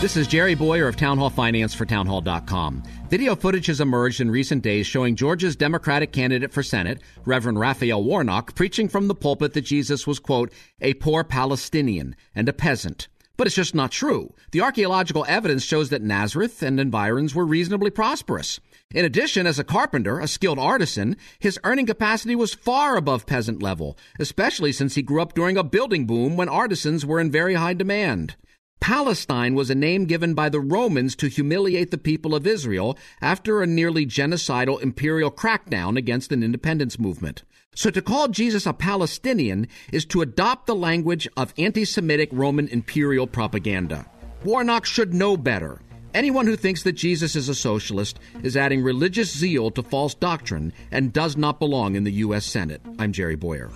This is Jerry Bowyer of Town Hall Finance for townhall.com. Video footage has emerged in recent days showing Georgia's Democratic candidate for Senate, Reverend Raphael Warnock, preaching from the pulpit that Jesus was, quote, a poor Palestinian and a peasant. But it's just not true. The archaeological evidence shows that Nazareth and environs were reasonably prosperous. In addition, as a carpenter, a skilled artisan, his earning capacity was far above peasant level, especially since he grew up during a building boom when artisans were in very high demand. Palestine was a name given by the Romans to humiliate the people of Israel after a nearly genocidal imperial crackdown against an independence movement. So to call Jesus a Palestinian is to adopt the language of anti Semitic Roman imperial propaganda. Warnock should know better. Anyone who thinks that Jesus is a socialist is adding religious zeal to false doctrine and does not belong in the U.S. Senate. I'm Jerry Bowyer.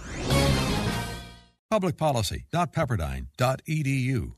Publicpolicy.pepperdine.edu